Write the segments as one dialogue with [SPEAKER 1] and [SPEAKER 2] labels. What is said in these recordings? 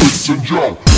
[SPEAKER 1] Listen, yo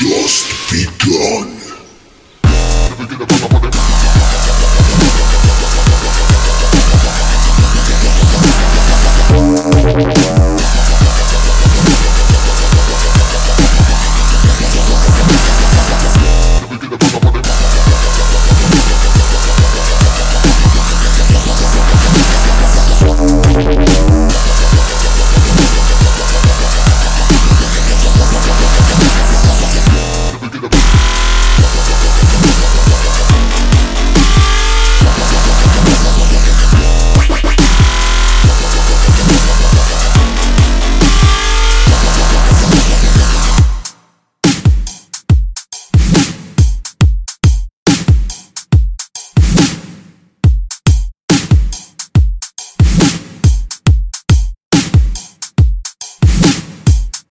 [SPEAKER 2] just begun.